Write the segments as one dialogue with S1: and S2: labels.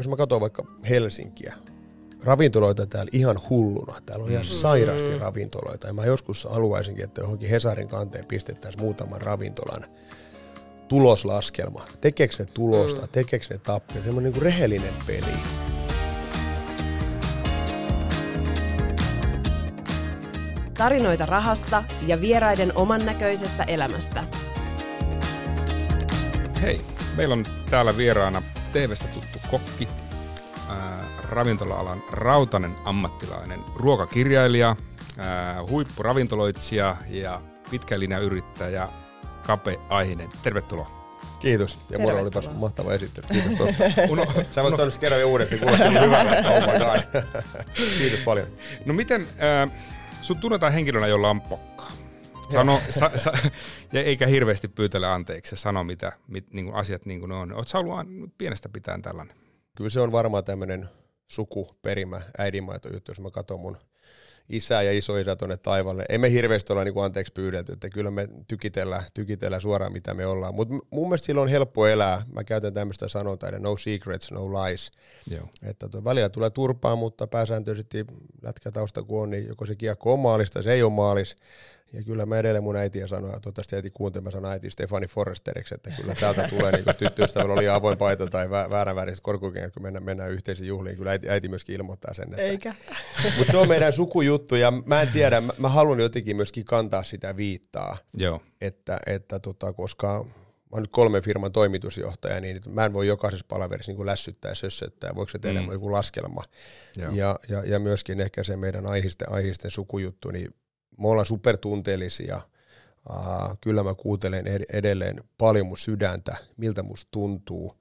S1: jos mä katson vaikka Helsinkiä, ravintoloita täällä ihan hulluna. Täällä on ihan mm. sairasti ravintoloita. Ja mä joskus haluaisinkin, että johonkin Hesarin kanteen pistettäisiin muutaman ravintolan tuloslaskelma. Tekeekö ne tulosta, mm. tekeekö ne tappia, semmoinen niin rehellinen peli.
S2: Tarinoita rahasta ja vieraiden oman näköisestä elämästä.
S3: Hei, meillä on täällä vieraana TV-stä tuttu kokki, ää, ravintola-alan rautainen ammattilainen, ruokakirjailija, ää, huippuravintoloitsija ja pitkälinjayrittäjä Kape Aihinen. Tervetuloa.
S1: Kiitos. Ja mulla olipas mahtava esittely. Kiitos tosta. uno, Sä voit sanoa kerran uudestaan, kuulosti niin hyvältä, oh my god. Kiitos paljon.
S3: No miten, äh, sun tunnetaan henkilönä, jolla on pokkaa. Sano, sa, sa, ja eikä hirveästi pyytele anteeksi sano mitä, mit, niin kuin asiat niin kuin ne on. Oletko ollut pienestä pitäen tällainen?
S1: Kyllä se on varmaan tämmöinen sukuperimä, äidinmaito juttu, jos mä katson mun isä ja isoisä tuonne taivaalle. Emme hirveästi olla niin kuin anteeksi pyydetty, että kyllä me tykitellään, tykitellään suoraan mitä me ollaan. Mutta mun mielestä silloin on helppo elää. Mä käytän tämmöistä sanontaa, että no secrets, no lies. Joo. Että tuo välillä tulee turpaa, mutta pääsääntöisesti lätkätausta kun on, niin joko se kiekko on maalista, se ei ole maalis. Ja kyllä mä edelleen mun äitiä sanoin, toivottavasti äiti kuunteli, mä sanoin äiti Stefani Forresteriksi, että kyllä täältä tulee, niin tyttöystävällä oli avoin paita tai väärän väriset korkokengät, kun mennään, mennään yhteisiin juhliin, kyllä äiti, äiti myöskin ilmoittaa sen. Että,
S2: Eikä.
S1: Mutta se on meidän sukujuttu, ja mä en tiedä, mä, mä haluan jotenkin myöskin kantaa sitä viittaa,
S3: Joo.
S1: Että, että tota, koska mä oon nyt kolmen firman toimitusjohtaja, niin mä en voi jokaisessa palaverissa niin lässyttää ja sössöttää, voiko se tehdä mm. joku laskelma. Ja, ja, ja, myöskin ehkä se meidän aihisten, aihisten sukujuttu, niin me ollaan supertunteellisia. Uh, kyllä mä kuuntelen edelleen paljon mun sydäntä, miltä musta tuntuu.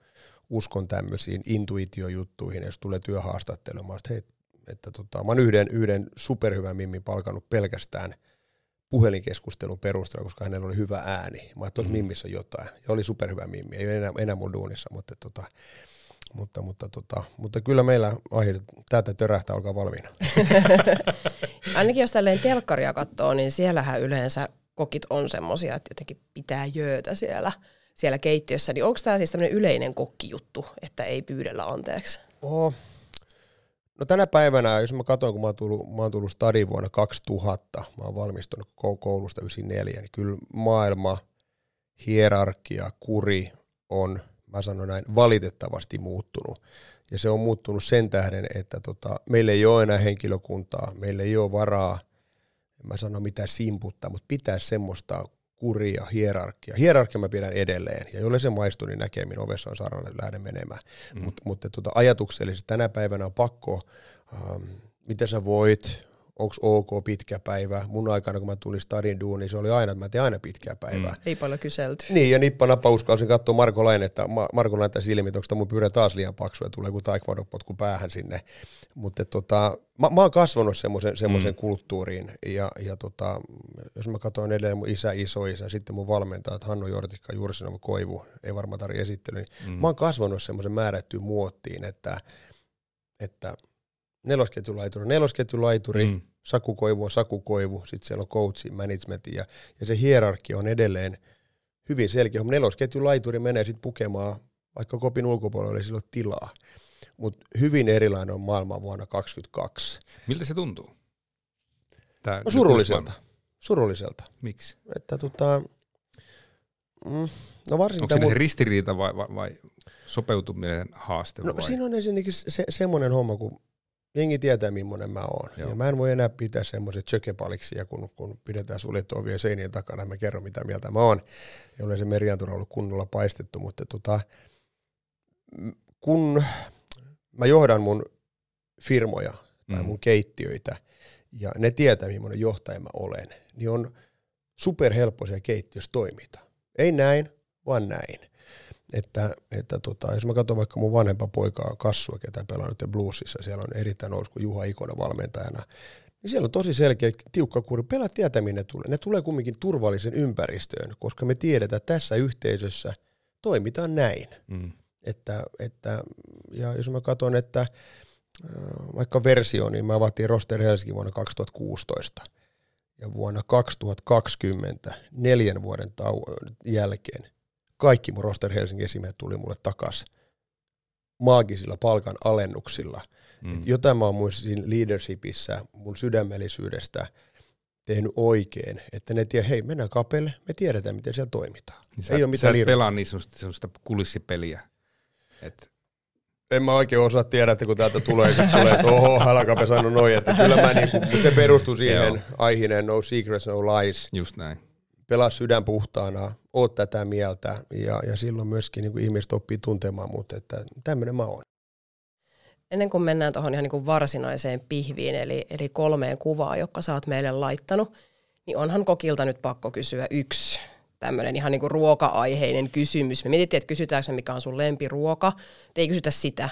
S1: Uskon tämmöisiin intuitiojuttuihin, jos tulee työhaastattelemaan. Hei, että tota, mä oon yhden, yhden superhyvän mimmin palkannut pelkästään puhelinkeskustelun perusteella, koska hänellä oli hyvä ääni. Mä ajattelin, että mm. mimmissä on jotain. Ja oli superhyvä mimmi, ei enää, enää mun duunissa, mutta tota, mutta, mutta, tota, mutta kyllä meillä aihe tätä törähtää, olkaa valmiina.
S4: Ainakin jos tälleen telkkaria katsoo, niin siellähän yleensä kokit on semmoisia, että jotenkin pitää jöötä siellä, siellä keittiössä. Niin onko tämä siis tämmöinen yleinen kokkijuttu, että ei pyydellä anteeksi?
S1: Oh. No tänä päivänä, jos mä katson, kun mä oon tullut, mä oon tullut stadin vuonna 2000, mä oon valmistunut koulusta 94, niin kyllä maailma, hierarkia, kuri on – mä sanon näin, valitettavasti muuttunut. Ja se on muuttunut sen tähden, että tota, meillä ei ole enää henkilökuntaa, meillä ei ole varaa, mä sanon mitä simputtaa, mutta pitää semmoista kuria, hierarkia. Hierarkia mä pidän edelleen, ja jolle se maistuu, niin näkee, minun ovessa on sairaala, lähden menemään. Mm. Mut, mutta tota, ajatuksellisesti tänä päivänä on pakko, ähm, mitä sä voit, onko ok pitkä päivä. Mun aikana, kun mä tulin stadin duuniin, se oli aina, että mä tein aina pitkää päivää. Mm.
S4: Ei paljon kyselty.
S1: Niin, ja nippanappa uskalsin katsoa Marko Lainetta, Marko Lainetta silmit, onko mun pyörä taas liian paksu ja tulee joku taekwondo-potku päähän sinne. Mutta tota, mä, mä oon kasvanut semmoisen semmoisen mm. kulttuuriin, ja, ja tota, jos mä katsoin edelleen mun isä, isoisä, sitten mun valmentajat, Hannu Jortikka, Jursinov, Koivu, ei varmaan tarvitse esittely, niin mm. mä oon kasvanut semmoisen määrättyyn muottiin, että, että nelosketjulaituri, nelosketjulaituri, mm. Sakukoivu on sakukoivu, sitten siellä on coachin, management ja, ja se hierarkia on edelleen hyvin selkeä. Nelosketjulaituri menee sitten pukemaan, vaikka kopin ulkopuolella oli silloin tilaa, mutta hyvin erilainen on maailma vuonna 2022.
S3: Miltä se tuntuu?
S1: Tää no surulliselta. Surulliselta.
S3: Miksi?
S1: Että tota,
S3: mm, no varsinkin Onko se mun... ristiriita vai, vai, vai sopeutuminen haaste?
S1: No
S3: vai?
S1: siinä on ensinnäkin se, semmoinen homma, kun jengi tietää, millainen mä oon. Joo. Ja mä en voi enää pitää semmoiset tjökepaliksia, kun, kun pidetään suljettu ovien seinien takana, mä kerron mitä mieltä mä oon. Ei ole se meriantura ollut kunnolla paistettu, mutta tota, kun mä johdan mun firmoja tai mm. mun keittiöitä, ja ne tietää, millainen johtaja mä olen, niin on superhelppo siellä keittiössä toimita. Ei näin, vaan näin että, että tota, jos mä katson vaikka mun vanhempa poikaa Kassua, ketä pelaa nyt bluesissa, siellä on erittäin nousu kuin Juha Ikonen valmentajana, niin siellä on tosi selkeä tiukka kuri. Pelaat tietää, minne ne tulee. Ne tulee kumminkin turvallisen ympäristöön, koska me tiedetään, että tässä yhteisössä toimitaan näin. Mm. Että, että, ja jos mä katson, että äh, vaikka versio, niin mä avatiin Roster Helsinki vuonna 2016 ja vuonna 2020, neljän vuoden tau- jälkeen, kaikki mun Roster Helsingin esimiehet tuli mulle takas maagisilla palkan alennuksilla. Mm. Et jotain mä oon mun siinä leadershipissa, mun sydämellisyydestä tehnyt oikein, että ne tiedä, hei mennään kapelle, me tiedetään miten siellä toimitaan.
S3: Niin sä,
S1: Ei ole mitään
S3: sä pelaa niin semmoista kulissipeliä. Et,
S1: En mä oikein osaa tiedä, että kun täältä tulee, kun tulee että oho, Halakape sanoi noin, että kyllä mä niinku, mutta se perustuu siihen aihineen no secrets, no lies,
S3: just näin.
S1: pelaa sydän puhtaana, oot tätä mieltä ja, ja silloin myöskin niin ihmiset oppii tuntemaan mut, että tämmöinen mä oon.
S4: Ennen kuin mennään tuohon ihan niin kuin varsinaiseen pihviin, eli, eli kolmeen kuvaa, jotka sä oot meille laittanut, niin onhan kokilta nyt pakko kysyä yksi tämmöinen ihan niin kuin ruoka-aiheinen kysymys. Me mietittiin, että kysytäänkö se, mikä on sun lempiruoka. Te ei kysytä sitä.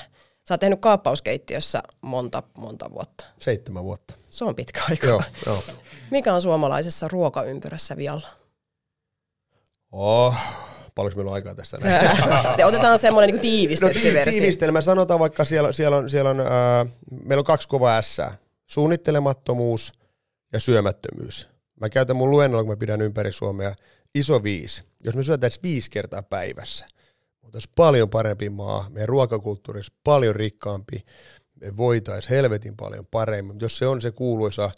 S4: Sä oot tehnyt kaappauskeittiössä monta, monta vuotta.
S1: Seitsemän vuotta.
S4: Se on pitkä aika.
S1: Joo, joo.
S4: Mikä on suomalaisessa ruokaympyrässä vialla?
S1: Oh, paljonko meillä on aikaa tässä näin?
S4: Otetaan semmoinen niin
S1: No
S4: tiivistetty
S1: tii-
S4: versio.
S1: tiivistelmä, sanotaan vaikka siellä, siellä on, siellä on ää, meillä on kaksi kovaa S. Suunnittelemattomuus ja syömättömyys. Mä käytän mun luennolla, kun mä pidän ympäri Suomea, iso viisi. Jos me syötäisiin viisi kertaa päivässä, oltaisiin paljon parempi maa, meidän ruokakulttuuri olisi paljon rikkaampi, me voitaisiin helvetin paljon paremmin. Jos se on se kuuluisa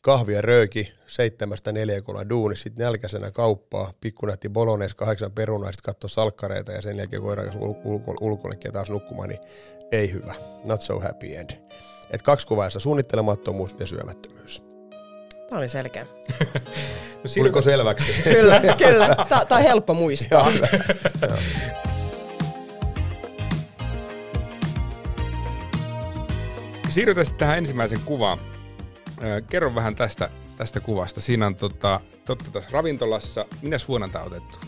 S1: kahvi ja rööki seitsemästä neljä duuni, sitten nälkäisenä kauppaa, pikkunätti bolognese, kahdeksan perunaa, sitten katsoa salkkareita ja sen jälkeen koiran kanssa ul- ulko- ulkolenkkiä taas nukkumaan, niin ei hyvä. Not so happy end. Et kaksi kuvaissa, suunnittelemattomuus ja syömättömyys.
S4: Tämä oli selkeä.
S3: No
S1: Tuliko selväksi?
S4: Kyllä, kyllä. Tämä on helppo muistaa.
S3: Siirrytään sitten tähän ensimmäisen kuvaan. Kerro vähän tästä, tästä kuvasta. Siinä on tota, totta tässä ravintolassa. Minä vuonna tämä otettu?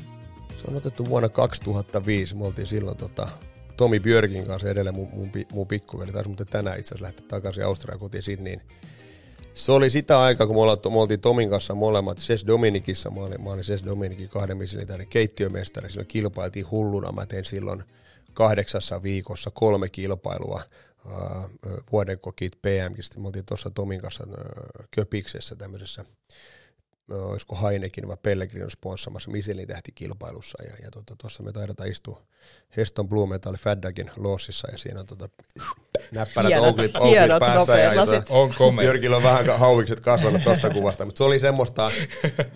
S1: Se on otettu vuonna 2005. Me oltiin silloin tota, Tomi Björkin kanssa edelleen mun, mun, mun pikkuveli. Taisi muuten tänään itse asiassa lähteä takaisin Australiaan kotiin Sydneyin. Se oli sitä aikaa, kun me, oltiin Tomin kanssa molemmat Ses Dominikissa. Mä olin, mä olin Ses Dominikin kahden missilitainen keittiömestari. Silloin kilpailtiin hulluna. Mä tein silloin kahdeksassa viikossa kolme kilpailua. Vuoden kokit PMkistä. Me oltiin tuossa Tomin kanssa Köpiksessä tämmöisessä olisiko Heinekin vai Pellegrin sponssamassa Michelin tähtikilpailussa. Ja, ja tuossa tota, me taidetaan istua Heston Blue Metal Faddagin lossissa ja siinä on tota, näppärät
S4: Hienot,
S1: ouklit,
S4: hienot,
S1: päässä. Ja, ja tota,
S3: On komea.
S1: Jyrkillä on vähän hauvikset kasvanut tuosta kuvasta, mutta se oli semmoista,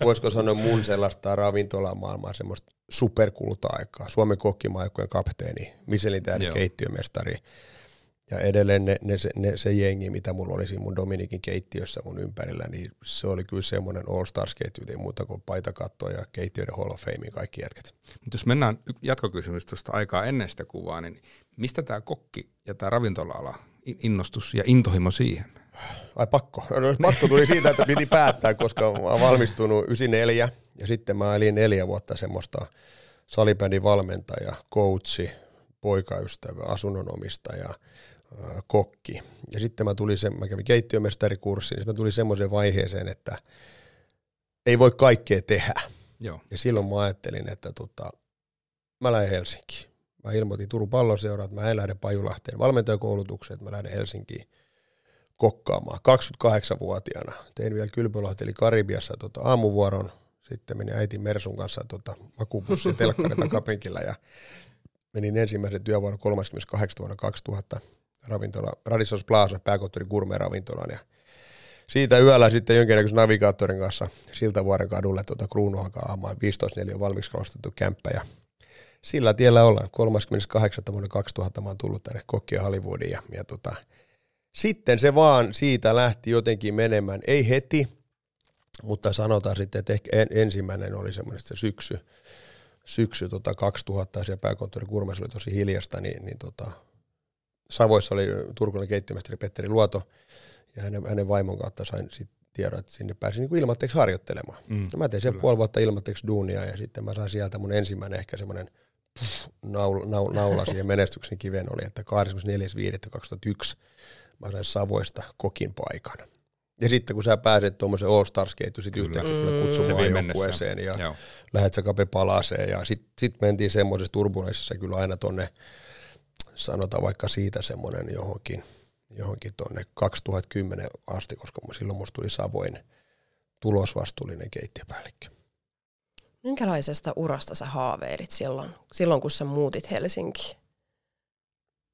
S1: voisiko sanoa mun sellaista ravintolamaailmaa, semmoista superkulta-aikaa. Suomen kokkimaajoukkueen kapteeni, Michelin tähden keittiömestari. Ja edelleen ne, ne, se, ne, se jengi, mitä mulla oli siinä mun Dominikin keittiössä mun ympärillä, niin se oli kyllä semmoinen All Stars-ketju, ei muuta kuin paitakattoa ja keittiöiden Hall of Famein kaikki jätkät.
S3: Mutta jos mennään jatkokysymys tuosta aikaa ennen sitä kuvaa, niin mistä tämä kokki ja tämä ravintola-ala in- innostus ja intohimo siihen?
S1: Ai pakko. No, pakko tuli siitä, että piti päättää, koska mä oon valmistunut 94 ja sitten mä elin neljä vuotta semmoista salibändin valmentaja, coachi, poikaystävä, asunnonomistaja, kokki. Ja sitten mä tulin se, mä kävin keittiömestarikurssin, niin sitten mä tulin semmoiseen vaiheeseen, että ei voi kaikkea tehdä.
S3: Joo.
S1: Ja silloin mä ajattelin, että tota, mä lähden Helsinkiin. Mä ilmoitin Turun palloseuraa, että mä en lähde Pajulahteen valmentajakoulutukseen, että mä lähden Helsinkiin kokkaamaan. 28-vuotiaana tein vielä Kylpylahti eli Karibiassa tota, aamuvuoron. Sitten menin äitin Mersun kanssa tota, makuupussi telkkarita kapenkilla ja menin ensimmäisen työvuoron 38. vuonna 2000 ravintola, Radissons Plaza, pääkonttori Gourmet ravintolaan ja siitä yöllä sitten jonkinnäköisen navigaattorin kanssa Siltavuoren kadulle tuota Kruunuhakaan aamaan 15.4 valmiiksi kalostettu kämppä ja sillä tiellä ollaan. 38. vuonna 2000 mä oon tullut tänne Kokkia Hollywoodiin ja, ja tota, sitten se vaan siitä lähti jotenkin menemään, ei heti, mutta sanotaan sitten, että ehkä en, ensimmäinen oli semmoinen se syksy, syksy tota 2000 ja pääkonttori Kurmes oli tosi hiljasta, niin, niin tota, Savoissa oli turkulainen keittiömestari Petteri Luoto, ja hänen, hänen vaimon kautta sain sitten tiedon, että sinne pääsin niin ilmatteeksi harjoittelemaan.
S3: Mm,
S1: Ja mä tein siellä
S3: kyllä.
S1: puoli vuotta ilmatteeksi duunia ja sitten mä sain sieltä mun ensimmäinen ehkä semmoinen naula, naula, naula siihen menestyksen kiven oli, että 24.5.2001 mä sain Savoista kokin paikan. Ja sitten kun sä pääset tuommoisen All Stars ketju sit
S3: Kyllä.
S1: yhtäkkiä kyllä
S4: Mm.
S1: Kutsumaan joukkueeseen ja
S3: Joo.
S1: lähet sä kape palaseen ja sitten sit mentiin semmoisessa turbulenssissa kyllä aina tonne, sanotaan vaikka siitä semmoinen johonkin, johonkin tonne 2010 asti, koska silloin musta tuli Savoin tulosvastuullinen keittiöpäällikkö.
S4: Minkälaisesta urasta sä haaveilit silloin, silloin kun sä muutit Helsinkiin?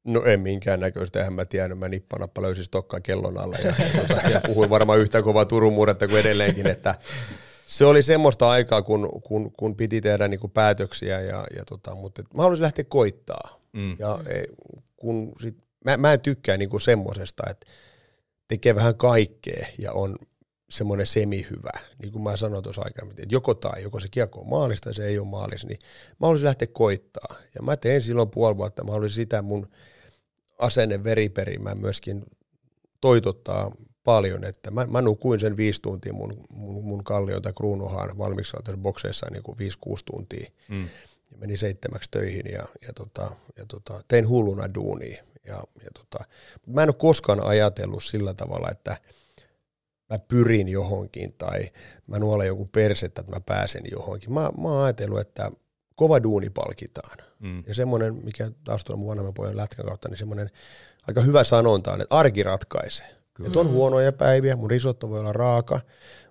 S1: No en minkään näköistä, eihän mä tiennyt. Mä nippanappa löysin stokkaan kellon alla ja, ja, tota, ja puhuin varmaan yhtä kovaa Turun murretta kuin edelleenkin, että se oli semmoista aikaa, kun, kun, kun piti tehdä niinku päätöksiä, ja, ja tota, mutta mä haluaisin lähteä koittaa. Mm. Ja e, kun sit, mä, mä en tykkää niinku semmoisesta, että tekee vähän kaikkea ja on semmoinen semihyvä, niin kuin mä sanoin tuossa aikaisemmin, että joko tai, joko se kiekko on maalista se ei ole maalista, niin mä haluaisin lähteä koittaa. Ja mä tein silloin puoli vuotta, mä haluaisin sitä mun asenne veriperimään myöskin toitottaa paljon, että mä, mä nukuin sen viisi tuntia mun, mun, mun kallion tai kruunuhaan valmiiksi bokseissa niin kuin viisi, kuusi tuntia. Mm. Ja menin seitsemäksi töihin ja, ja, tota, ja tota, tein hulluna duunia. Ja, ja tota, mä en ole koskaan ajatellut sillä tavalla, että mä pyrin johonkin tai mä nuolen joku persettä, että mä pääsen johonkin. Mä, mä oon ajatellut, että kova duuni palkitaan. Mm. Ja semmoinen, mikä taas tuolla mun vanhemman pojan lätkän kautta, niin semmoinen aika hyvä sanonta on, että arki ratkaisee. Kyllä. Että on huonoja päiviä, mun risotto voi olla raaka,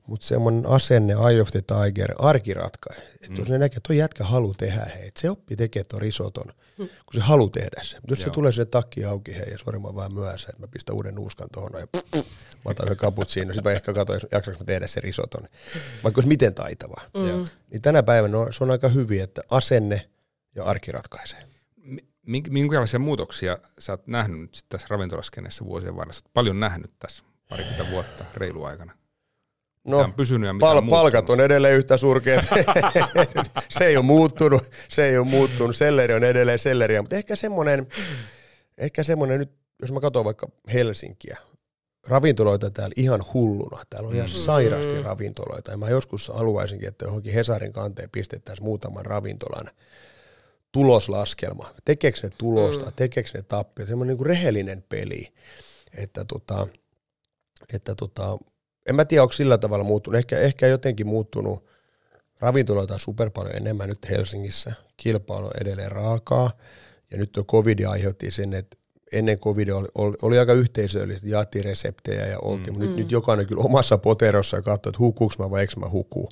S1: mutta semmoinen asenne, Eye of the Tiger, arki ratkaisee. Että mm. jos ne näkee, että tuo jätkä haluaa tehdä, hei, se oppii tekemään tuon risoton, mm. kun se haluaa tehdä se. Mutta jos Joo. se tulee se takki auki, hei, ja sori mä vaan myöhässä, että mä pistän uuden nuuskan tuohon, ja pff, mä otan sen kaput siinä, sitten mä ehkä katsoin, jaksaanko mä tehdä se risoton. Vaikka olisi miten taitava. Mm. Niin tänä päivänä no, se on aika hyvin, että asenne ja arki ratkaisee.
S3: Minkälaisia muutoksia sä oot nähnyt nyt tässä ravintolaskenessa vuosien varrella? Sä paljon nähnyt tässä parikymmentä vuotta reilu aikana.
S1: No, on pysynyt ja pal- on palkat on edelleen yhtä surkeat. se ei ole muuttunut, se ei ole muuttunut. Selleri on edelleen selleriä, mutta ehkä semmoinen, ehkä semmoinen nyt, jos mä katson vaikka Helsinkiä, ravintoloita täällä ihan hulluna. Täällä on ihan mm. sairaasti ravintoloita. Ja mä joskus haluaisinkin, että johonkin Hesarin kanteen pistettäisiin muutaman ravintolan tuloslaskelma. Tekeekö ne tulosta, mm. tekeekö ne tappia, semmoinen niin kuin rehellinen peli. Että, tota, että tota, en mä tiedä, onko sillä tavalla muuttunut. Ehkä, ehkä jotenkin muuttunut ravintoloita super paljon enemmän nyt Helsingissä. Kilpailu on edelleen raakaa. Ja nyt tuo covid aiheutti sen, että ennen covid oli, oli, oli aika yhteisöllistä, jaettiin reseptejä ja oltiin, mm. mutta nyt, nyt jokainen kyllä omassa poterossa ja katsoi, että hukuuks mä vai eikö mä hukuu.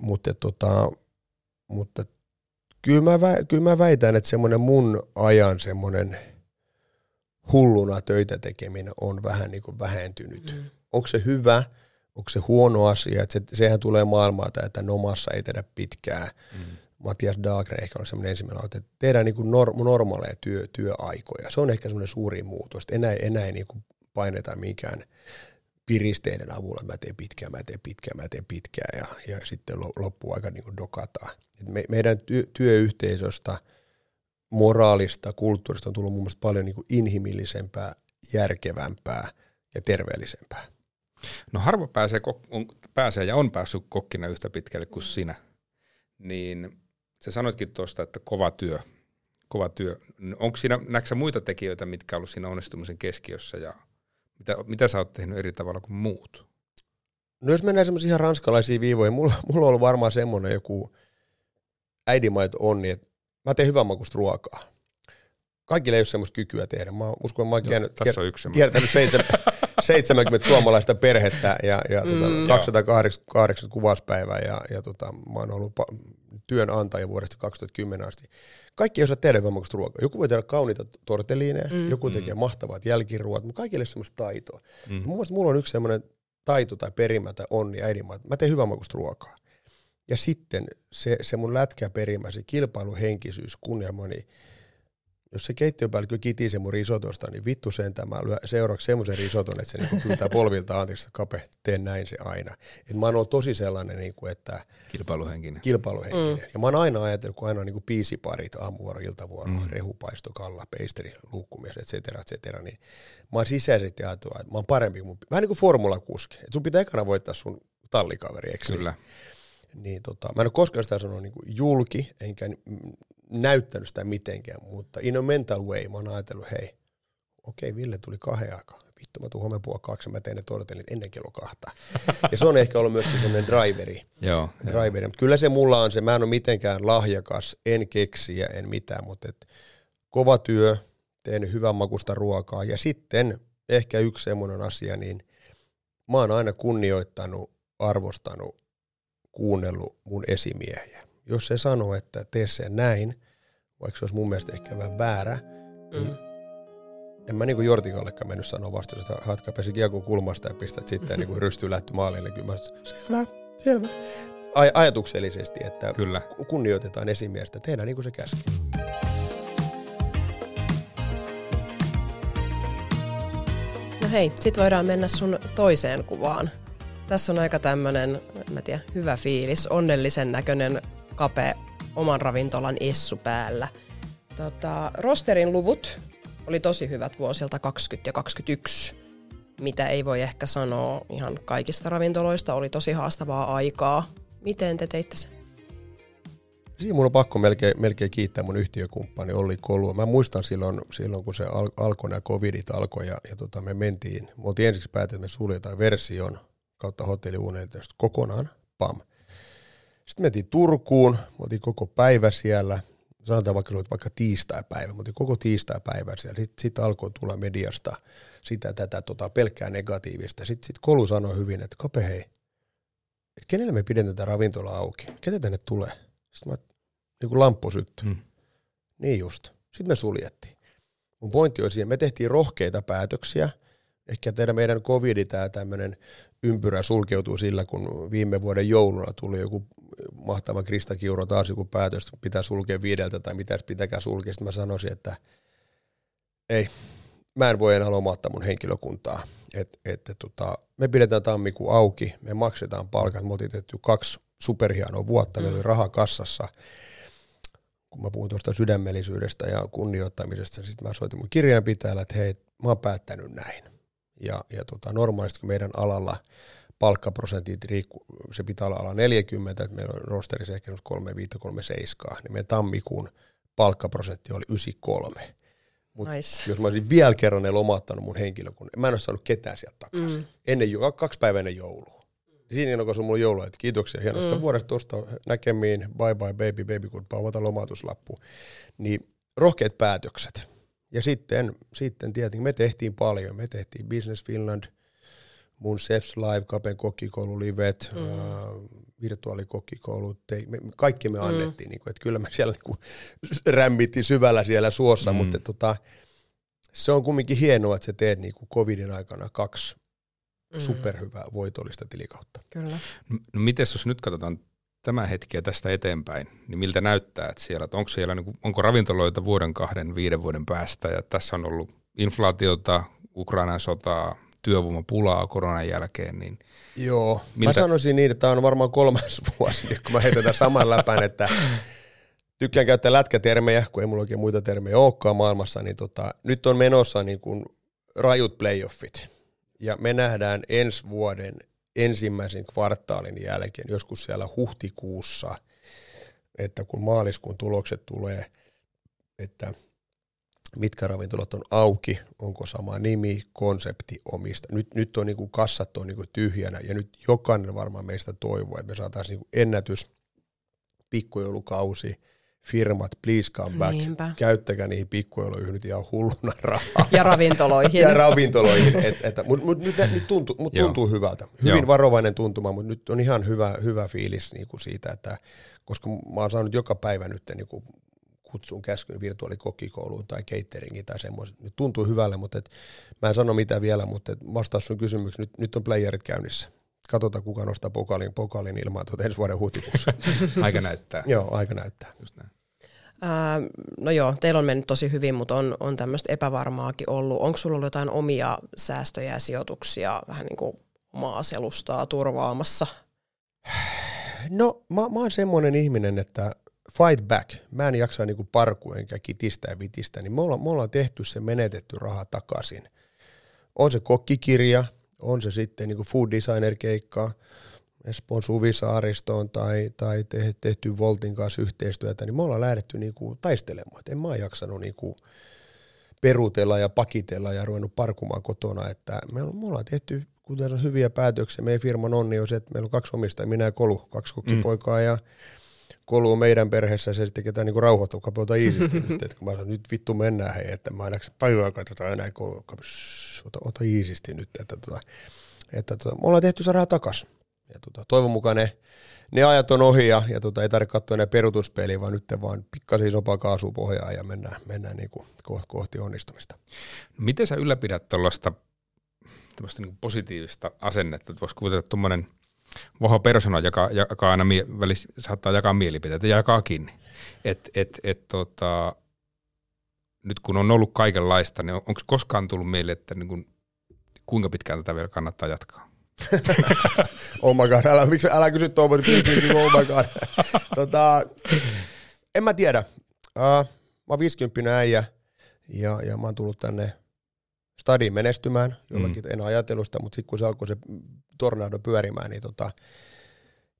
S1: Mutta, tota, mutta kyllä mä, kyllä mä väitän, että semmoinen mun ajan semmoinen hulluna töitä tekeminen on vähän niin kuin vähentynyt. Mm. Onko se hyvä, onko se huono asia, että se, sehän tulee maailmalta, että nomassa ei tehdä pitkää. Mm. Matias Daagren ehkä on semmoinen ensimmäinen että tehdään niin kuin nor- normaaleja työ, työaikoja. Se on ehkä semmoinen suuri muutos, että enää, enää ei niin kuin paineta mikään piristeiden avulla, mä teen pitkään, mä teen pitkään, mä teen pitkään ja, ja sitten loppuaika niin kuin dokataan. Et me, meidän ty, työyhteisöstä, moraalista, kulttuurista on tullut mun mielestä paljon niin kuin inhimillisempää, järkevämpää ja terveellisempää.
S3: No harva pääsee, on, pääsee ja on päässyt kokkina yhtä pitkälle kuin sinä. Niin sä sanoitkin tuosta, että kova työ. Kova työ. Onko siinä, näetkö muita tekijöitä, mitkä on ollut siinä onnistumisen keskiössä ja mitä, mitä sä oot tehnyt eri tavalla kuin muut?
S1: No jos mennään semmoisia ihan ranskalaisia viivoja, mulla, mulla on ollut varmaan semmoinen joku äidinmaito onni, että mä teen hyvän makusta ruokaa. Kaikille ei ole semmoista kykyä tehdä. Mä uskon, että mä oon kier- kiertänyt 70 suomalaista perhettä ja, ja tota mm, tota, 280 kuvauspäivää ja, ja tota, mä oon ollut työnantaja vuodesta 2010 asti. Kaikki ei osaa tehdä hyvän makusta ruokaa. Joku voi tehdä kauniita tortelliineja, mm. joku tekee mm. mahtavat jälkiruot, mutta kaikille ei ole semmoista taitoa. Mm. Mun mielestä mulla on yksi semmoinen taito tai perimä tai onni äidinmaa, mä teen hyvän makusta ruokaa. Ja sitten se, se mun lätkäperimä, se kilpailuhenkisyys, kunnianhimo, niin jos se keittiöpäällikkö kitisee mun risotosta, niin vittu sen tämä seuraavaksi semmoisen risoton, että se niinku pyytää polvilta anteeksi, että kape, teen näin se aina. Et mä oon tosi sellainen, niinku, että...
S3: Kilpailuhenkinen.
S1: Kilpailuhenkinen. Mm. Ja mä oon aina ajatellut, kun aina on niinku piisiparit, aamuvuoro, iltavuoro, mm. rehupaisto, kalla, peisteri, luukkumies, et cetera, et cetera, niin mä oon sisäisesti ajatellut, että mä oon parempi kuin mun... Vähän niin kuin formulakuski. Että sun pitää ekana voittaa sun tallikaveri, eikö niin? Kyllä. Niin, niin tota, mä en ole koskaan sitä sanonut niin julki, enkä näyttänyt sitä mitenkään, mutta in a mental way mä oon ajatellut, hei, okei, Ville tuli kahden aikaa. Vittu, mä tuun huomenna kaksi, mä teen ne tortellit ennen kello kahta. ja se on ehkä ollut myöskin sellainen driveri.
S3: Joo,
S1: driveri. Mutta kyllä se mulla on se, mä en ole mitenkään lahjakas, en keksiä, en mitään, mutta et, kova työ, teen hyvän makusta ruokaa. Ja sitten ehkä yksi semmoinen asia, niin mä oon aina kunnioittanut, arvostanut, kuunnellut mun esimiehiä. Jos se sanoo, että tee sen näin, vaikka se olisi mun mielestä ehkä vähän väärä, Mm. En mä niinku Jortikallekaan mennyt sanoa vastaan, että hatka pääsi kiekon kulmasta ja pistät sitten niinku rystyy lähty maalille. Kyllä mä selvä, selvä. Aj- ajatuksellisesti, että
S3: Kyllä.
S1: kunnioitetaan esimiestä, tehdään niin kuin se käski.
S4: No hei, sit voidaan mennä sun toiseen kuvaan. Tässä on aika tämmönen, mä tiedä, hyvä fiilis, onnellisen näköinen kapea oman ravintolan essu päällä. Tota, rosterin luvut oli tosi hyvät vuosilta 20 ja 21, mitä ei voi ehkä sanoa ihan kaikista ravintoloista. Oli tosi haastavaa aikaa. Miten te teitte sen?
S1: Siinä mun on pakko melkein, melkein kiittää mun yhtiökumppani Olli Kolua. Mä muistan silloin, silloin kun se al, alkoi, nämä covidit alkoi ja, ja tota, me mentiin, me oltiin ensiksi päätetty, että me suljetaan version kautta hotelliunelitoista kokonaan, pam. Sitten me mentiin Turkuun, me oltiin koko päivä siellä, sanotaan vaikka, että vaikka tiistai-päivä, oltiin koko tiistai-päivä siellä. Sitten sit alkoi tulla mediasta sitä tätä tota, pelkkää negatiivista. Sitten sit Kolu sanoi hyvin, että Kape hei, että kenelle me pidetään tätä ravintola auki? Ketä tänne tulee? Sitten mä, niin kuin lamppu syttyi.
S3: Mm.
S1: Niin just. Sitten me suljettiin. Mun pointti oli siinä, me tehtiin rohkeita päätöksiä. Ehkä teidän meidän covid tämä tämmöinen ympyrä sulkeutuu sillä, kun viime vuoden jouluna tuli joku mahtava Krista Kiuro taas joku päätös, että pitää sulkea viideltä tai mitä pitäkää sulkea. Sitten mä sanoisin, että ei, mä en voi enää lomauttaa mun henkilökuntaa. Et, et, tota, me pidetään tammikuun auki, me maksetaan palkat, me oltiin tehty kaksi superhienoa vuotta, meillä oli raha kassassa. Kun mä puhun tuosta sydämellisyydestä ja kunnioittamisesta, sitten mä soitin mun kirjanpitäjällä, että hei, mä oon päättänyt näin. Ja, ja tota, normaalisti kun meidän alalla palkkaprosentit, se pitää olla ala 40, että meillä on rosterissa ehkä 35, 37, niin meidän tammikuun palkkaprosentti oli 93. Mut
S4: Nice.
S1: jos mä olisin vielä kerran ne lomauttanut mun henkilökunnan, mä en olisi saanut ketään sieltä takaisin.
S4: Mm.
S1: Ennen, jo- kaksi päivää ennen joulua. Siinä on mulla joulua, että kiitoksia hienosta mm. vuodesta tuosta näkemiin, bye bye baby, baby goodbye, ota lomautuslappu. Niin rohkeat päätökset. Ja sitten, sitten tietenkin me tehtiin paljon. Me tehtiin Business Finland, mun Chefs Live, Kapen kokkikoulu, livet, mm. äh, virtuaalikokkikoulu, te, me, kaikki me annettiin. Mm. Niin kuin, että kyllä me siellä niin kuin, rämmittiin syvällä siellä suossa, mm. mutta tota, se on kumminkin hienoa, että sä teet niin kuin covidin aikana kaksi mm. superhyvää voitollista tilikautta.
S4: Kyllä.
S3: No miten jos nyt katsotaan tämä hetki ja tästä eteenpäin, niin miltä näyttää, että siellä, että onko, siellä, niin kuin, onko ravintoloita vuoden, kahden, viiden vuoden päästä, ja tässä on ollut inflaatiota, Ukrainan sotaa, työvoimapulaa koronan jälkeen, niin
S1: Joo,
S3: Miltä-
S1: mä sanoisin niin, että tämä on varmaan kolmas vuosi, kun mä heitän tämän saman läpän, että tykkään käyttää lätkätermejä, kun ei mulla oikein muita termejä olekaan maailmassa, niin tota, nyt on menossa niin kuin rajut playoffit. Ja me nähdään ensi vuoden ensimmäisen kvartaalin jälkeen, joskus siellä huhtikuussa, että kun maaliskuun tulokset tulee, että mitkä ravintolat on auki, onko sama nimi, konsepti omista. Nyt, nyt on niin kuin kassat on niin kuin tyhjänä ja nyt jokainen varmaan meistä toivoo, että me saataisiin niin ennätys pikkujoulukausi, firmat, please come back,
S4: Niinpä.
S1: käyttäkää niihin pikkujouluihin nyt ihan hulluna rahaa.
S4: Ja ravintoloihin.
S1: ja ravintoloihin. Et, et, Mutta mut, nyt, nyt tuntuu, mut
S3: Joo.
S1: tuntuu hyvältä. Hyvin
S3: Joo.
S1: varovainen tuntuma, mutta nyt on ihan hyvä, hyvä fiilis niin kuin siitä, että koska mä oon saanut joka päivä nyt niin kuin kutsun käskyn virtuaalikokkikouluun tai cateringiin tai semmoisen. Nyt tuntuu hyvälle, mutta et, mä en sano mitään vielä, mutta et vastaus sun kysymykseen, nyt, nyt on playerit käynnissä. Katsotaan, kuka nostaa pokalin, pokalin ilmaan tuota ensi vuoden huhtikuussa.
S3: aika näyttää.
S1: Joo, aika näyttää.
S3: Just näin.
S4: Ää, no joo, teillä on mennyt tosi hyvin, mutta on, on tämmöistä epävarmaakin ollut. Onko sulla ollut jotain omia säästöjä ja sijoituksia vähän niin kuin omaa selustaa turvaamassa?
S1: No, mä, mä oon semmoinen ihminen, että fight back. Mä en jaksa niinku parku enkä kitistä ja vitistä, niin me ollaan, me ollaan tehty se menetetty raha takaisin. On se kokkikirja, on se sitten niinku food designer keikka, Espoon Suvisaaristoon tai, tai te, tehty Voltin kanssa yhteistyötä, niin me ollaan lähdetty niinku taistelemaan. Et en mä jaksanut niinku perutella ja pakitella ja ruvennut parkumaan kotona, että me, ollaan tehty kuten on hyviä päätöksiä. Meidän firman onni on se, että meillä on kaksi omistajaa, minä ja Kolu, kaksi kokkipoikaa ja Kolu on meidän perheessä se sitten ketään niinku rauhoittaa, kun ota iisisti nyt, että kun mä sanon, nyt vittu mennään hei, että mä jaksa päivää katsota enää, shh, ota, ota iisisti nyt, että, tota, että tota, me ollaan tehty se raha takas. ja tota, toivon mukaan ne, ne ajat on ohi ja, ja tota, ei tarvitse katsoa enää perutuspeliä, vaan nyt vaan pikkasen isompaa kaasua pohjaan ja mennään, mennään niin kuin kohti onnistumista.
S3: Miten sä ylläpidät tuollaista niin positiivista asennetta, että voisi kuvitella, että tuommoinen vahva persona, joka, joka aina mie- välissä saattaa jakaa mielipiteitä ja jakaakin. Et, et, et, tota, nyt kun on ollut kaikenlaista, niin onko koskaan tullut meille, että niin kuin, kuinka pitkään tätä vielä kannattaa jatkaa?
S1: oh my god, älä, miksi, älä kysy tuommoista, oh my god. tota, en mä tiedä. Uh, mä oon 50 äijä ja, ja mä oon tullut tänne stadiin menestymään, jollakin mm. en ajatellut sitä, mutta sitten kun se alkoi se tornado pyörimään, niin tota,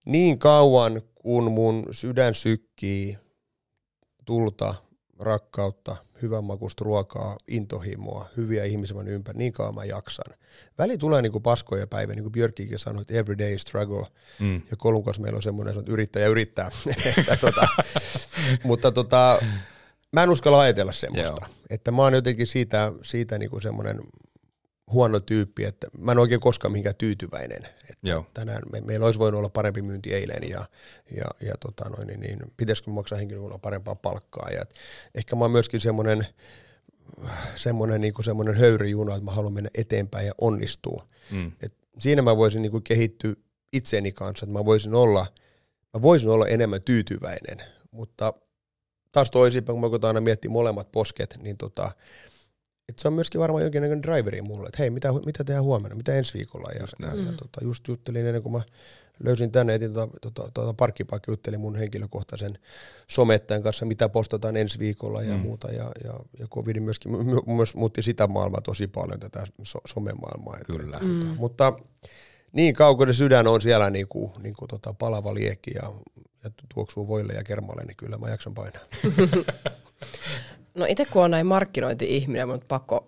S1: niin kauan kun mun sydän sykkii tulta, rakkautta, hyvän makusta ruokaa, intohimoa, hyviä ihmisiä ympäri, niin kauan mä jaksan. Väli tulee niin kuin paskoja päivä, niin kuin Björkikin sanoi, että everyday struggle, mm. ja Kolunkas meillä on semmoinen, että yrittäjä yrittää. tota, mutta tota, mä en uskalla ajatella semmoista, Joo. että mä oon jotenkin siitä, siitä niin kuin semmoinen huono tyyppi, että mä en oikein koskaan mihinkään tyytyväinen. Että Joo. Tänään me, meillä olisi voinut olla parempi myynti eilen ja, ja, ja tota noin, niin, niin, pitäisikö maksaa henkilökunnan parempaa palkkaa. Ja ehkä mä oon myöskin semmoinen semmoinen, niin kuin semmoinen höyryjuna, että mä haluan mennä eteenpäin ja onnistua. Mm. Et siinä mä voisin niin kuin kehittyä itseni kanssa, että mä voisin olla, mä voisin olla enemmän tyytyväinen, mutta taas toisinpäin, kun mä aina miettiä molemmat posket, niin tota, et se on myöskin varmaan jonkinlainen driveri mulle, että hei, mitä, mitä tehdään huomenna, mitä ensi viikolla. Ja, just, ja, ja mm. tota, just juttelin ennen kuin mä löysin tänne, etin tuota, tuota, tuota parkkipaikka, juttelin mun henkilökohtaisen somettajan kanssa, mitä postataan ensi viikolla ja mm. muuta. Ja, ja, ja covid myöskin myös muutti sitä maailmaa tosi paljon, tätä so, somemaailmaa.
S3: Kyllä.
S1: Että, mm. tota, mutta niin kaukainen sydän on siellä niin kuin, niin kuin tota palava liekki ja, ja tuoksuu voille ja kermalle, niin kyllä mä jaksan painaa.
S4: No itse kun on näin markkinointi-ihminen, mutta pakko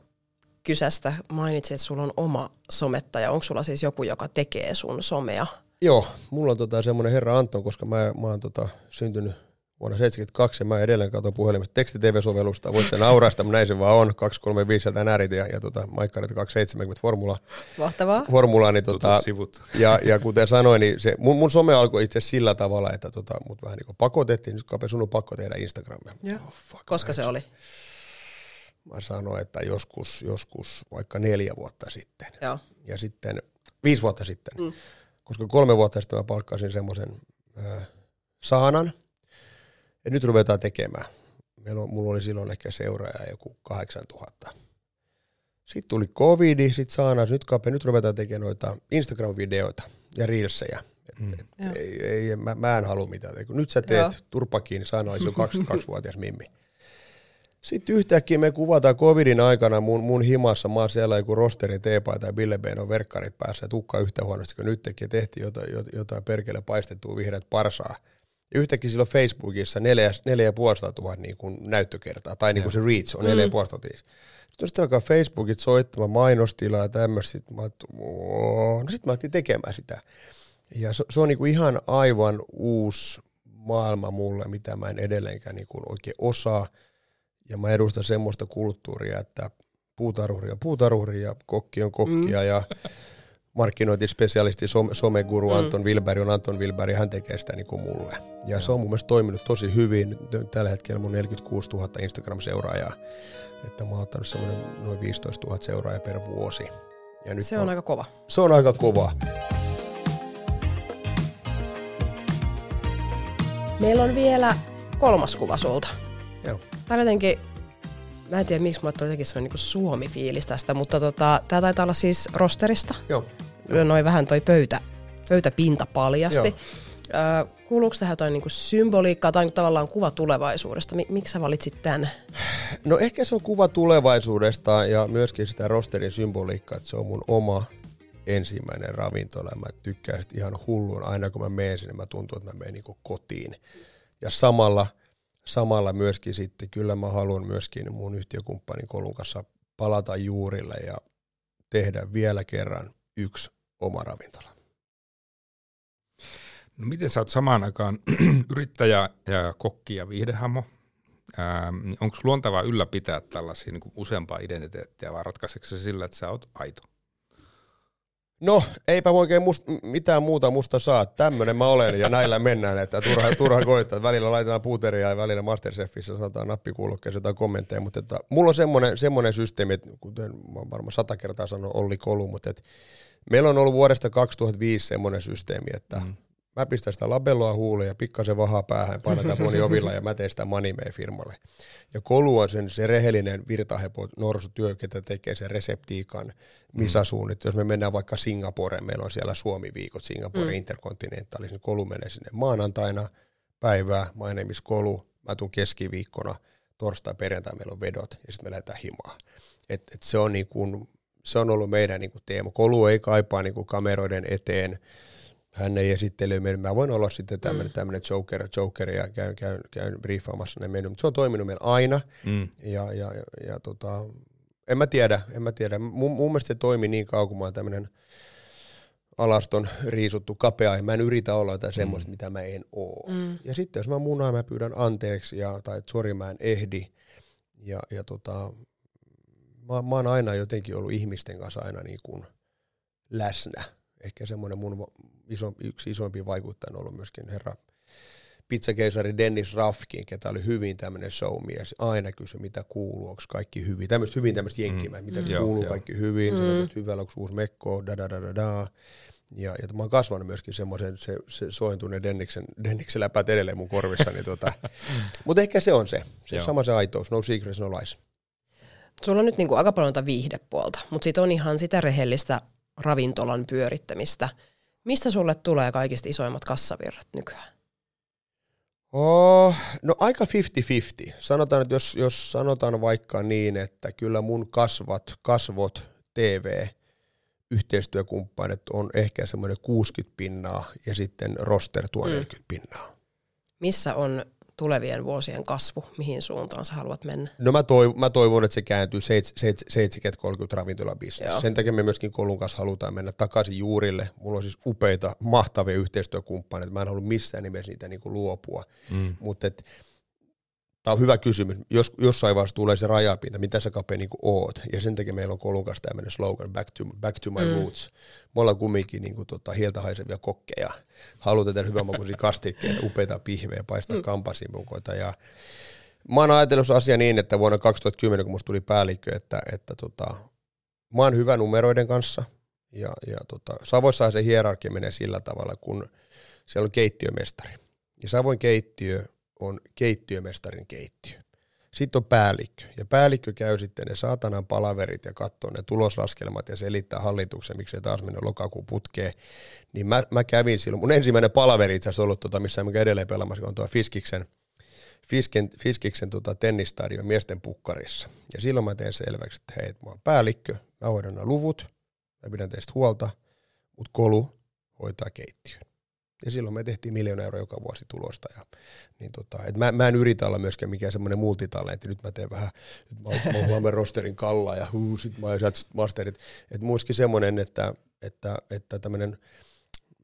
S4: kysästä. Mainitsit, että sulla on oma somettaja. Onko sulla siis joku, joka tekee sun somea?
S1: Joo, mulla on tota semmoinen herra Anton, koska mä, mä oon tota syntynyt vuonna 1972 ja mä edelleen katson puhelimesta teksti-tv-sovellusta. Voitte nauraa sitä, näin se vaan on. 235 sieltä närit ja, ja tota, Maikkarit 270 formula.
S4: Mahtavaa.
S1: Formula, niin tota,
S3: sivut.
S1: Ja, ja kuten sanoin, niin se, mun, mun some alkoi itse sillä tavalla, että tota, mut vähän niin kuin pakotettiin. Nyt Kape, sun on pakko tehdä Instagramia.
S4: Oh, fuck, Koska se oli?
S1: Mä sanoin, että joskus, joskus vaikka neljä vuotta sitten.
S4: Joo.
S1: Ja sitten viisi vuotta sitten. Mm. Koska kolme vuotta sitten mä palkkasin semmoisen äh, saanan – ja nyt ruvetaan tekemään. Meillä on, mulla oli silloin ehkä seuraaja joku 8000. Sitten tuli covid, sitten saana, nyt kape, nyt ruvetaan tekemään noita Instagram-videoita ja reelsejä. Mm. Et, ei, ei, mä, mä en halua mitään. Nyt sä teet Joo. turpa kiinni, saana olisi jo 22-vuotias mimmi. Sitten yhtäkkiä me kuvataan covidin aikana mun, mun himassa, mä oon siellä joku rosterin teepaita ja Bille on verkkarit päässä ja tukka yhtä huonosti kuin nyt teki tehtiin jotain, jotain perkele paistettua vihreät parsaa yhtäkkiä silloin Facebookissa 4500 tuhat niin kuin näyttökertaa, tai niin kuin se reach on 4500 mm. Sitten sitten alkaa Facebookit soittamaan mainostilaa ja tämmöistä, mä no sitten mä ajattelin tekemään sitä. Ja se, se on niin kuin ihan aivan uusi maailma mulle, mitä mä en edelleenkään niin kuin oikein osaa. Ja mä edustan semmoista kulttuuria, että puutarhuri on puutarhuri ja kokki on kokkia mm. ja markkinointispesialisti, some, someguru mm. Anton Wilberg on Anton Wilberg ja hän tekee sitä niin kuin mulle. Ja se on mun mielestä toiminut tosi hyvin. Tällä hetkellä mun 46 000 Instagram-seuraajaa. Että mä oon ottanut semmoinen noin 15 000 seuraajaa per vuosi.
S4: Ja nyt se on
S1: mä,
S4: aika kova.
S1: Se on aika kova.
S4: Meillä on vielä kolmas kuva sulta.
S1: Joo.
S4: Tää jotenkin mä en tiedä miksi mulle tuli jotenkin semmoinen niin Suomi-fiilis tästä, mutta tota, tää taitaa olla siis rosterista.
S1: Joo.
S4: Noin vähän toi pöytä, pöytäpinta paljasti. Joo. kuuluuko tähän jotain niinku symboliikkaa tai tavallaan kuva tulevaisuudesta? Miksi sä valitsit tämän?
S1: No ehkä se on kuva tulevaisuudesta ja myöskin sitä rosterin symboliikkaa, että se on mun oma ensimmäinen ravintola. Mä tykkään ihan hullun. Aina kun mä menen sinne, mä tuntuu, että mä menen niinku kotiin. Ja samalla – samalla myöskin sitten kyllä mä haluan myöskin mun yhtiökumppanin Kolun kanssa palata juurille ja tehdä vielä kerran yksi oma ravintola.
S3: No miten sä oot samaan aikaan yrittäjä ja kokki ja viihdehamo? Onko luontevaa ylläpitää tällaisia niin useampaa identiteettiä vai ratkaiseeko se sillä, että sä oot aito?
S1: No, eipä oikein must, mitään muuta musta saa. Tämmönen mä olen ja näillä mennään, että turha, turha koittaa. Välillä laitetaan puuteria ja välillä Masterchefissä sanotaan nappikuulokkeessa jotain kommentteja, mutta että, mulla on semmoinen, semmoinen systeemi, että kuten mä oon varmaan sata kertaa sanonut Olli Kolu, mutta että meillä on ollut vuodesta 2005 semmoinen systeemi, että mm. Mä pistän sitä labelloa huuleen ja pikkasen vahaa päähän, painetaan moni ovilla ja mä teen sitä manimeen firmalle. Ja Kolu on sen, se rehellinen virtahepo norsutyö, ketä tekee sen reseptiikan, misasuunnit. Mm. Jos me mennään vaikka Singaporeen, meillä on siellä Suomi-viikot, Singapore mm. Intercontinentalis, niin Kolu menee sinne maanantaina päivää, my name is Kolu, mä tuun keskiviikkona, torstai, perjantai meillä on vedot ja sitten me lähdetään himaan. Et, et se, on niin kuin, se on ollut meidän niin kuin teema. Kolu ei kaipaa niin kuin kameroiden eteen, hän ei esittely mennyt. Mä voin olla sitten tämmöinen, mm. tämmöinen joker, joker ja käyn, käyn, käyn briefaamassa ne mennyt, mutta se on toiminut meillä aina. Mm. Ja, ja, ja, ja tota, en mä tiedä, en mä tiedä. Mun, mun mielestä se toimi niin kauan, kun mä oon tämmöinen alaston riisuttu kapea, ja mä en yritä olla jotain mm. semmoista, mitä mä en oo. Mm. Ja sitten jos mä munaan, mä pyydän anteeksi, ja, tai että sori mä en ehdi. Ja, ja tota, mä, mä oon aina jotenkin ollut ihmisten kanssa aina niin kuin läsnä. Ehkä semmoinen mun iso, yksi isompi vaikuttaja on ollut myöskin herra pizzakeisari Dennis Raffkin, ketä oli hyvin tämmöinen showmies, aina kysyi, mitä kuuluu, onko kaikki hyvin. Tämmöistä hyvin tämmöistä jenkkimää, mm. mitä mm. kuuluu, joo, kaikki hyvin, mm. sanoit, että hyvällä, onko uusi mekko, da da da da da. Ja, ja mä oon kasvanut myöskin semmoisen, se, se sointuneen Denniksen, Denniksen läpät edelleen mun korvissa. Niin tota. Mutta ehkä se on se, se sama se aitous, no secrets, no lies.
S4: Sulla on nyt niinku aika paljon viihdepuolta, mutta sitten on ihan sitä rehellistä ravintolan pyörittämistä. Mistä sulle tulee kaikista isoimmat kassavirrat nykyään?
S1: Oh, no aika 50-50. Sanotaan, että jos, jos sanotaan vaikka niin, että kyllä mun kasvat, kasvot, TV, yhteistyökumppanit on ehkä semmoinen 60 pinnaa ja sitten roster tuo mm. 40 pinnaa.
S4: Missä on tulevien vuosien kasvu, mihin suuntaan sä haluat mennä?
S1: No mä, toivon, mä toivon, että se kääntyy 70-30 ravintolabisnes. Sen takia me myöskin Kolun kanssa halutaan mennä takaisin juurille. Mulla on siis upeita, mahtavia yhteistyökumppaneita. Mä en halua missään nimessä niitä niin kuin luopua. Mm. Mutta Tämä on hyvä kysymys. Jos, jossain vaiheessa tulee se rajapinta, mitä sä kape niin oot. Ja sen takia meillä on Kolun kanssa tämmöinen slogan, back to, back to my mm. roots. Me ollaan kumminkin niin kuin, tota, hieltä haisevia kokkeja. Halutaan tehdä hyvänmakuisia kastikkeita, upeita pihvejä, paistaa mm. kampasimukoita. Ja mä oon ajatellut asia niin, että vuonna 2010, kun musta tuli päällikkö, että, että tota, mä oon hyvä numeroiden kanssa. Ja, ja tota, Savoissahan se hierarkia menee sillä tavalla, kun siellä on keittiömestari. Ja Savoin keittiö on keittiömestarin keittiö. Sitten on päällikkö, ja päällikkö käy sitten ne saatanan palaverit ja katsoo ne tuloslaskelmat ja selittää hallituksen, miksei taas mennyt lokakuun putkeen. Niin mä, mä kävin silloin, mun ensimmäinen palaveri itse asiassa ollut, tota, missä mä edelleen pelaamassa, on tuo Fiskiksen, Fisken, Fiskiksen tota, tennistadion miesten pukkarissa. Ja silloin mä teen selväksi, että hei, mä oon päällikkö, mä hoidan nämä luvut, mä pidän teistä huolta, mutta kolu hoitaa keittiön. Ja silloin me tehtiin miljoona euroa joka vuosi tulosta. Ja, niin tota, et mä, mä, en yritä olla myöskään mikään semmoinen multitalentti. Nyt mä teen vähän, nyt mä, mä huomaan rosterin kalla ja huu, sit mä oon masterit. Että muiskin semmoinen, että, että, että tämmöinen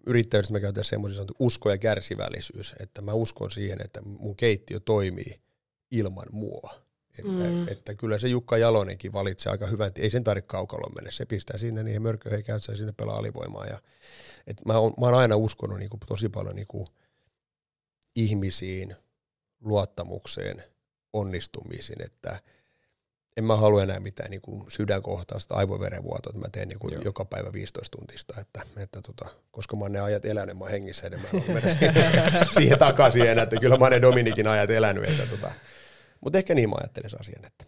S1: yrittäjyydessä mä käytän semmoisen sanottu usko ja kärsivällisyys. Että mä uskon siihen, että mun keittiö toimii ilman mua. Että, mm. että kyllä se Jukka Jalonenkin valitsee aika hyvän, ei sen tarvitse kaukalon mennä, se pistää sinne niihin mörköihin ja sinne pelaa alivoimaa. Ja, et mä, oon, mä oon aina uskonut niin kuin, tosi paljon niin kuin, ihmisiin, luottamukseen, onnistumisiin, että en mä halua enää mitään niin kuin sydänkohtaista aivoverenvuotoa, että mä teen niin kuin joka päivä 15 tuntista, että, että tota, koska mä oon ne ajat elänyt, mä oon hengissä enemmän, siihen, siihen takaisin enää, että kyllä mä oon ne Dominikin ajat elänyt, että tota, mutta ehkä niin mä ajattelisin asian. Että.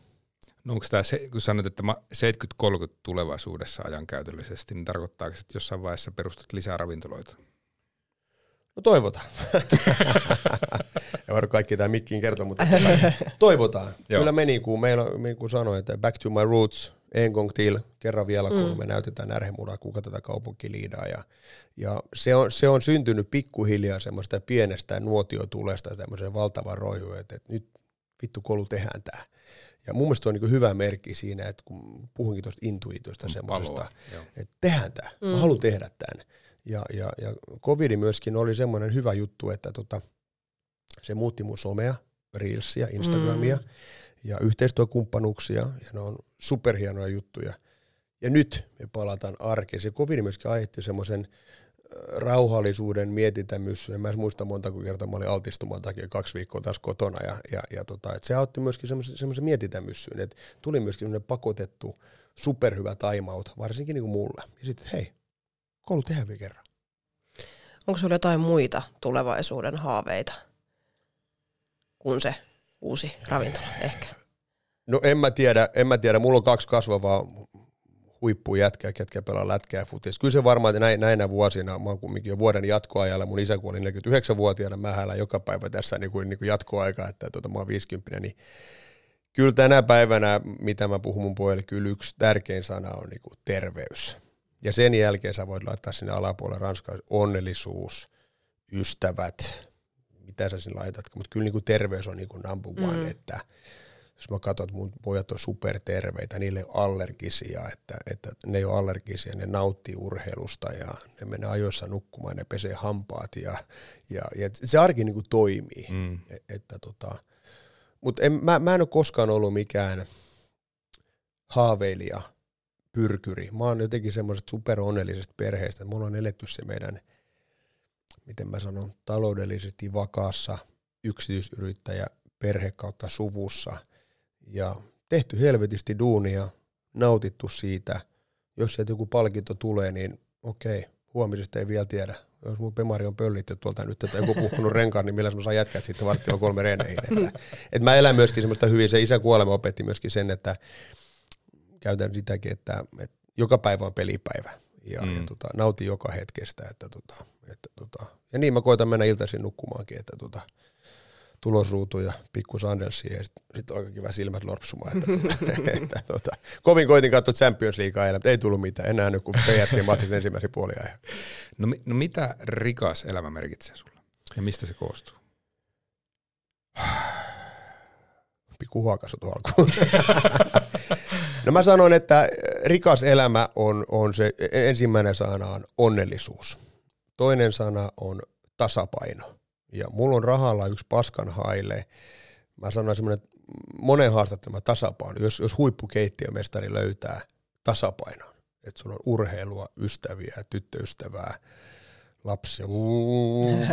S3: No onko tämä, kun sanoit, että 70-30 tulevaisuudessa ajan käytöllisesti, niin tarkoittaako että jossain vaiheessa perustat lisää ravintoloita?
S1: No toivotaan. ja varmaan kaikki tämä mikkiin kertoo, mutta toivotaan. Joo. Kyllä me niin kuin, meillä, niin kuin sanoin, että back to my roots, en gång till, kerran vielä, kun mm. me näytetään närhemuraa, kuka tätä kaupunkiliidaa. Ja, ja se, on, se on syntynyt pikkuhiljaa semmoista pienestä nuotiotulesta tämmöiseen valtavan roihuun, että, että nyt vittu kolu tehdään tämä. Ja mun mielestä on niin hyvä merkki siinä, että kun puhunkin tuosta intuitiosta semmoisesta, että tehdään tämä, mm. mä haluan tehdä tämän. Ja, ja, ja covid myöskin oli semmoinen hyvä juttu, että tota, se muutti mun somea, Reelsia, Instagramia mm. ja yhteistyökumppanuuksia, ja ne on superhienoja juttuja. Ja nyt me palataan arkeen. Se covid myöskin aiheutti semmoisen rauhallisuuden mietintämyssyn. Mä en muista monta kertaa mä olin altistuman takia kaksi viikkoa taas kotona. Ja, ja, ja tota, et se autti myöskin semmoisen, semmoisen mietintämyssyn. Et tuli myöskin semmoinen pakotettu superhyvä timeout, varsinkin niin kuin mulle. Ja sitten hei, koulu tehdään vielä kerran.
S4: Onko sulla jotain muita tulevaisuuden haaveita kuin se uusi ravintola ehkä?
S1: No en mä tiedä, en mä tiedä. Mulla on kaksi kasvavaa huippujätkää, ketkä pelaa lätkää ja futis. Kyllä se varmaan, että näin, näinä vuosina, mä oon kumminkin jo vuoden jatkoajalla, mun isä kuoli 49-vuotiaana, mä häälän joka päivä tässä niin kuin, niin kuin jatkoaika, että tota, mä oon 50, niin kyllä tänä päivänä, mitä mä puhun mun pojille, kyllä yksi tärkein sana on niin kuin terveys. Ja sen jälkeen sä voit laittaa sinne alapuolelle ranskaa onnellisuus, ystävät, mitä sä sinne laitat, mutta kyllä niin kuin terveys on niin kuin number one, mm. että jos mä katson, että mun pojat on superterveitä, niille ei ole allergisia, että, että ne ei ole allergisia, ne nauttii urheilusta ja ne menee ajoissa nukkumaan, ne pesee hampaat ja, ja, ja se arki niin kuin toimii. Mm. E, että tota, mutta mä, mä en ole koskaan ollut mikään haaveilija, pyrkyri. Mä oon jotenkin semmoisesta superonnellisesta perheestä, että mulla on eletty se meidän, miten mä sanon, taloudellisesti vakaassa yksityisyrittäjä perhe kautta suvussa ja tehty helvetisti duunia, nautittu siitä. Jos sieltä joku palkinto tulee, niin okei, huomisesta ei vielä tiedä. Jos mun pemari on pöllitty tuolta nyt, että joku puhunut renkaan, niin millä mä saan jätkät sitten varttia kolme reeneihin. Että, että mä elän myöskin semmoista hyvin, se isän kuolema opetti myöskin sen, että käytän sitäkin, että, että joka päivä on pelipäivä ja, mm. ja tota, nautin joka hetkestä. Että, tota, että, tota, ja niin mä koitan mennä iltaisin nukkumaankin, että tota, tulosruutu ja pikku Sandelsi ja sitten sit alkoi vähän silmät lorpsumaan. Että, tota, että, tota, kovin koitin katsoa Champions Leaguea mutta ei tullut mitään. Enää nyt kun PSG matsista ensimmäisen puolia.
S3: No, no mitä rikas elämä merkitsee sulle? Ja mistä se koostuu?
S1: Pikku huokasu alkuun. No mä sanon, että rikas elämä on, on se, ensimmäinen sana on onnellisuus. Toinen sana on tasapaino. Ja mulla on rahalla yksi paskan haile. Mä sanoin semmoinen monen haastattelema tasapaino. Jos, jos huippukeittiömestari löytää tasapainon, että sulla on urheilua, ystäviä, tyttöystävää, lapsia,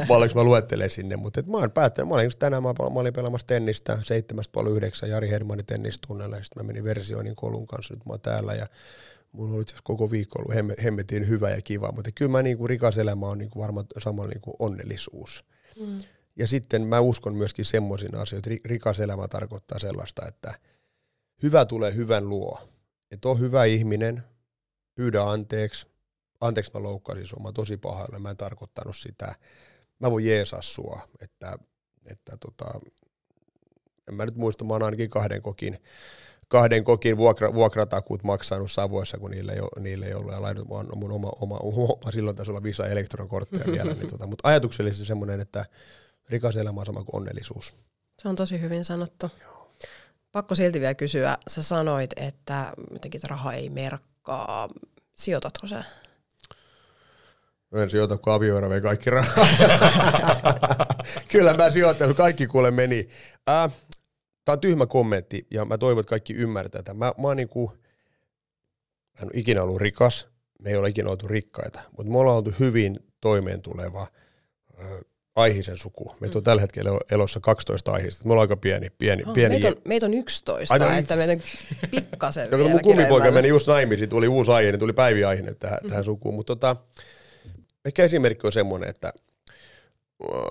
S1: paljonko mä luettelen sinne, mutta mä oon päättänyt, mä olin tänään, mä, mä olin pelaamassa tennistä, 7.9 Jari Hermanin tennistunnella, ja sitten mä menin versioinin kolun kanssa, nyt mä oon täällä, ja mulla oli itse koko viikko ollut hemmetin hyvä ja kiva, mutta kyllä mä niin kuin rikas elämä on niin kuin varmaan samalla niin kuin onnellisuus. Mm. Ja sitten mä uskon myöskin semmoisiin asioihin, että rikas elämä tarkoittaa sellaista, että hyvä tulee hyvän luo. Että on hyvä ihminen, pyydä anteeksi, anteeksi mä loukkasin sua, mä tosi pahoilla, mä en tarkoittanut sitä. Mä voin jeesaa sua, että, että tota, en mä nyt muista, mä oon ainakin kahden kokin, kahden kokin vuokra, vuokratakuut maksanut Savoissa, kun niille ei, ole, niille ei ollut, ja lainut mun, mun oma, oma, oma silloin taisi olla Visa elektronkortteja vielä, niin tota, mutta ajatuksellisesti semmoinen, että rikas elämä on sama kuin onnellisuus.
S4: Se on tosi hyvin sanottu. Joo. Pakko silti vielä kysyä, sä sanoit, että jotenkin että raha ei merkkaa. Sijoitatko sä?
S1: en sijoita, kun avioira vei kaikki rahat. Kyllä mä sijoitan, kaikki kuule meni. Äh, Tämä on tyhmä kommentti ja mä toivon, että kaikki ymmärtää tätä. Mä, mä, oon niinku, mä en ole ikinä ollut rikas, me ei ole ikinä oltu rikkaita, mutta me ollaan oltu hyvin toimeentuleva aihisen suku. Meitä on mm. tällä hetkellä elossa 12 aihista. Me ollaan aika pieni. pieni, oh, pieni.
S4: Meitä, on, meitä on 11, Aita, että meitä on pikkasen
S1: vielä Mun kummipoika meni just naimisiin, tuli uusi aihe, niin tuli Päivi aihe tähän, mm. tähän sukuun. Mutta tota, Ehkä esimerkki on semmoinen, että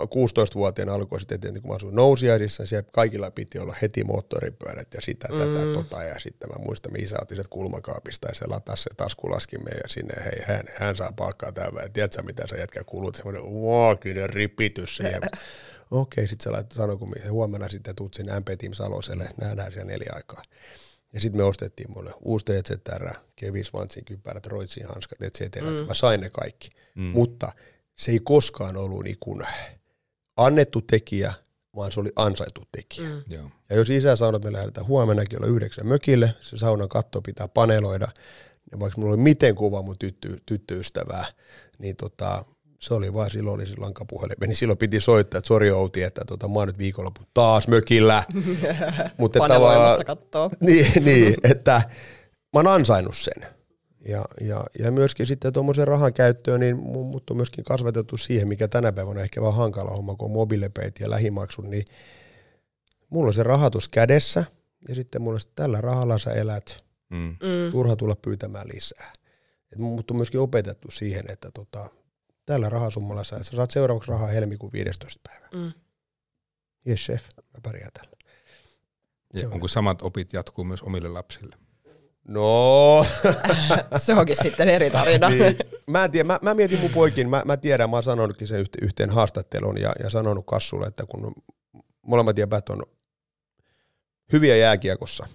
S1: 16-vuotiaana alkoi sitten, kun mä asuin nousiaisissa, siellä kaikilla piti olla heti moottoripyörät ja sitä, mm. tätä, tota, ja sitten mä muistan, isä otti sieltä kulmakaapista ja se latasi se taskulaskimme ja sinne, hei, hän, hän saa palkkaa tämän ja tiedätkö mitä sä jätkä kulut, semmoinen uokinen ripitys siihen. Okei, sitten sä laitat sanoa, kun huomenna sitten tuut sinne MP Team Saloselle, nähdään siellä neljä aikaa. Ja sitten me ostettiin mulle uusi TZR, Kevin Swansin kypärät, Roitsin hanskat, et cetera. Mm. Mä sain ne kaikki. Mm. Mutta se ei koskaan ollut niin kuin annettu tekijä, vaan se oli ansaitu tekijä. Mm. Ja jos isä sanoo, että me lähdetään huomenna kello yhdeksän mökille, se saunan katto pitää paneloida, ja vaikka mulla oli miten kuva mun tyttö, tyttöystävää, niin tota, se oli vaan, silloin oli se lankapuhelin. Niin silloin piti soittaa, että sori Outi, että tota, mä oon nyt viikonloppu taas mökillä.
S4: Mutta tavallaan, kattoo.
S1: niin, niin, että mä oon ansainnut sen. Ja, ja, ja myöskin sitten tuommoisen rahan käyttöön, niin mut on myöskin kasvatettu siihen, mikä tänä päivänä on ehkä vähän hankala homma, kun on mobiilepeit ja lähimaksut, niin mulla on se rahatus kädessä, ja sitten mulla on tällä rahalla sä elät, mm. mm. turha tulla pyytämään lisää. Et mut on myöskin opetettu siihen, että tota, tällä rahasummalla sä, sä saat seuraavaksi rahaa helmikuun 15. päivä. Mm. Yes chef, mä pärjään tällä.
S3: Ja onko samat opit jatkuu myös omille lapsille?
S1: No.
S4: se onkin sitten eri tarina. niin.
S1: Mä en tiedä, mä, mä mietin mun poikin, mä, mä tiedän, mä oon sanonutkin sen yhteen haastattelun ja, ja sanonut Kassulle, että kun molemmat jäbät on hyviä jääkiekossa,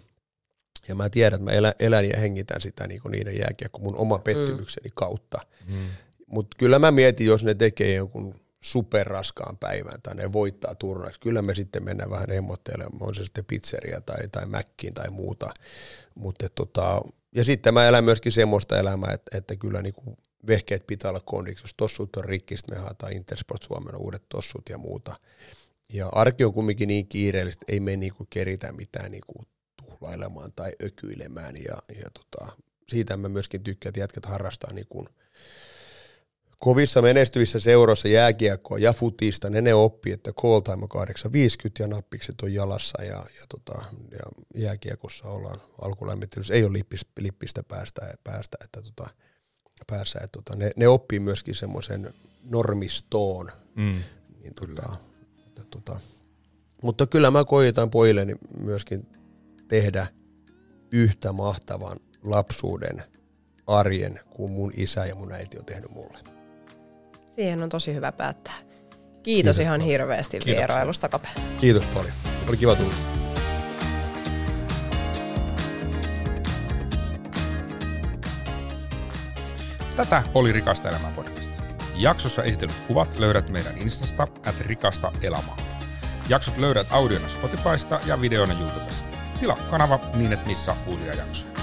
S1: ja mä tiedän, että mä elän, elän ja hengitän sitä niin niiden jääkiekko mun oma pettymykseni mm. kautta. Mm. Mutta kyllä mä mietin, jos ne tekee jonkun superraskaan päivän tai ne voittaa turnaiksi, kyllä me sitten mennään vähän emmottelemaan, on se sitten pizzeria tai, tai mäkkiin tai muuta. Mutta tota, ja sitten mä elän myöskin semmoista elämää, että, että kyllä niinku vehkeet pitää olla kondiksi. Jos tossut on rikki, me haetaan Intersport Suomen uudet tossut ja muuta. Ja arki on kumminkin niin kiireellistä, ei me niinku keritä mitään niinku tuhlailemaan tai ökyilemään. Ja, ja tota, siitä mä myöskin tykkään, että jätkät harrastaa niinku kovissa menestyvissä seuroissa jääkiekkoa ja futista, ne ne oppii, että call time on 850 ja nappikset on jalassa ja, ja, tota, ja jääkiekossa ollaan alkulämmittelyssä, ei ole lippis, lippistä päästä, päästä että tota, päässä, että tota, ne, ne oppii myöskin semmoisen normistoon. Mm, niin, tota, että, tota, mutta kyllä mä koitan pojilleni myöskin tehdä yhtä mahtavan lapsuuden arjen kuin mun isä ja mun äiti on tehnyt mulle.
S4: Siihen on tosi hyvä päättää. Kiitos, Kiitos ihan paljon. hirveästi Kiitoksia. vierailusta, Kape.
S1: Kiitos paljon. Oli kiva tulla.
S3: Tätä oli Rikasta elämää podcast. Jaksossa esitellyt kuvat löydät meidän Instasta at rikasta elämää. Jaksot löydät audiona Spotifysta ja videona YouTubesta. Tilaa kanava niin et missä uusia jaksoja.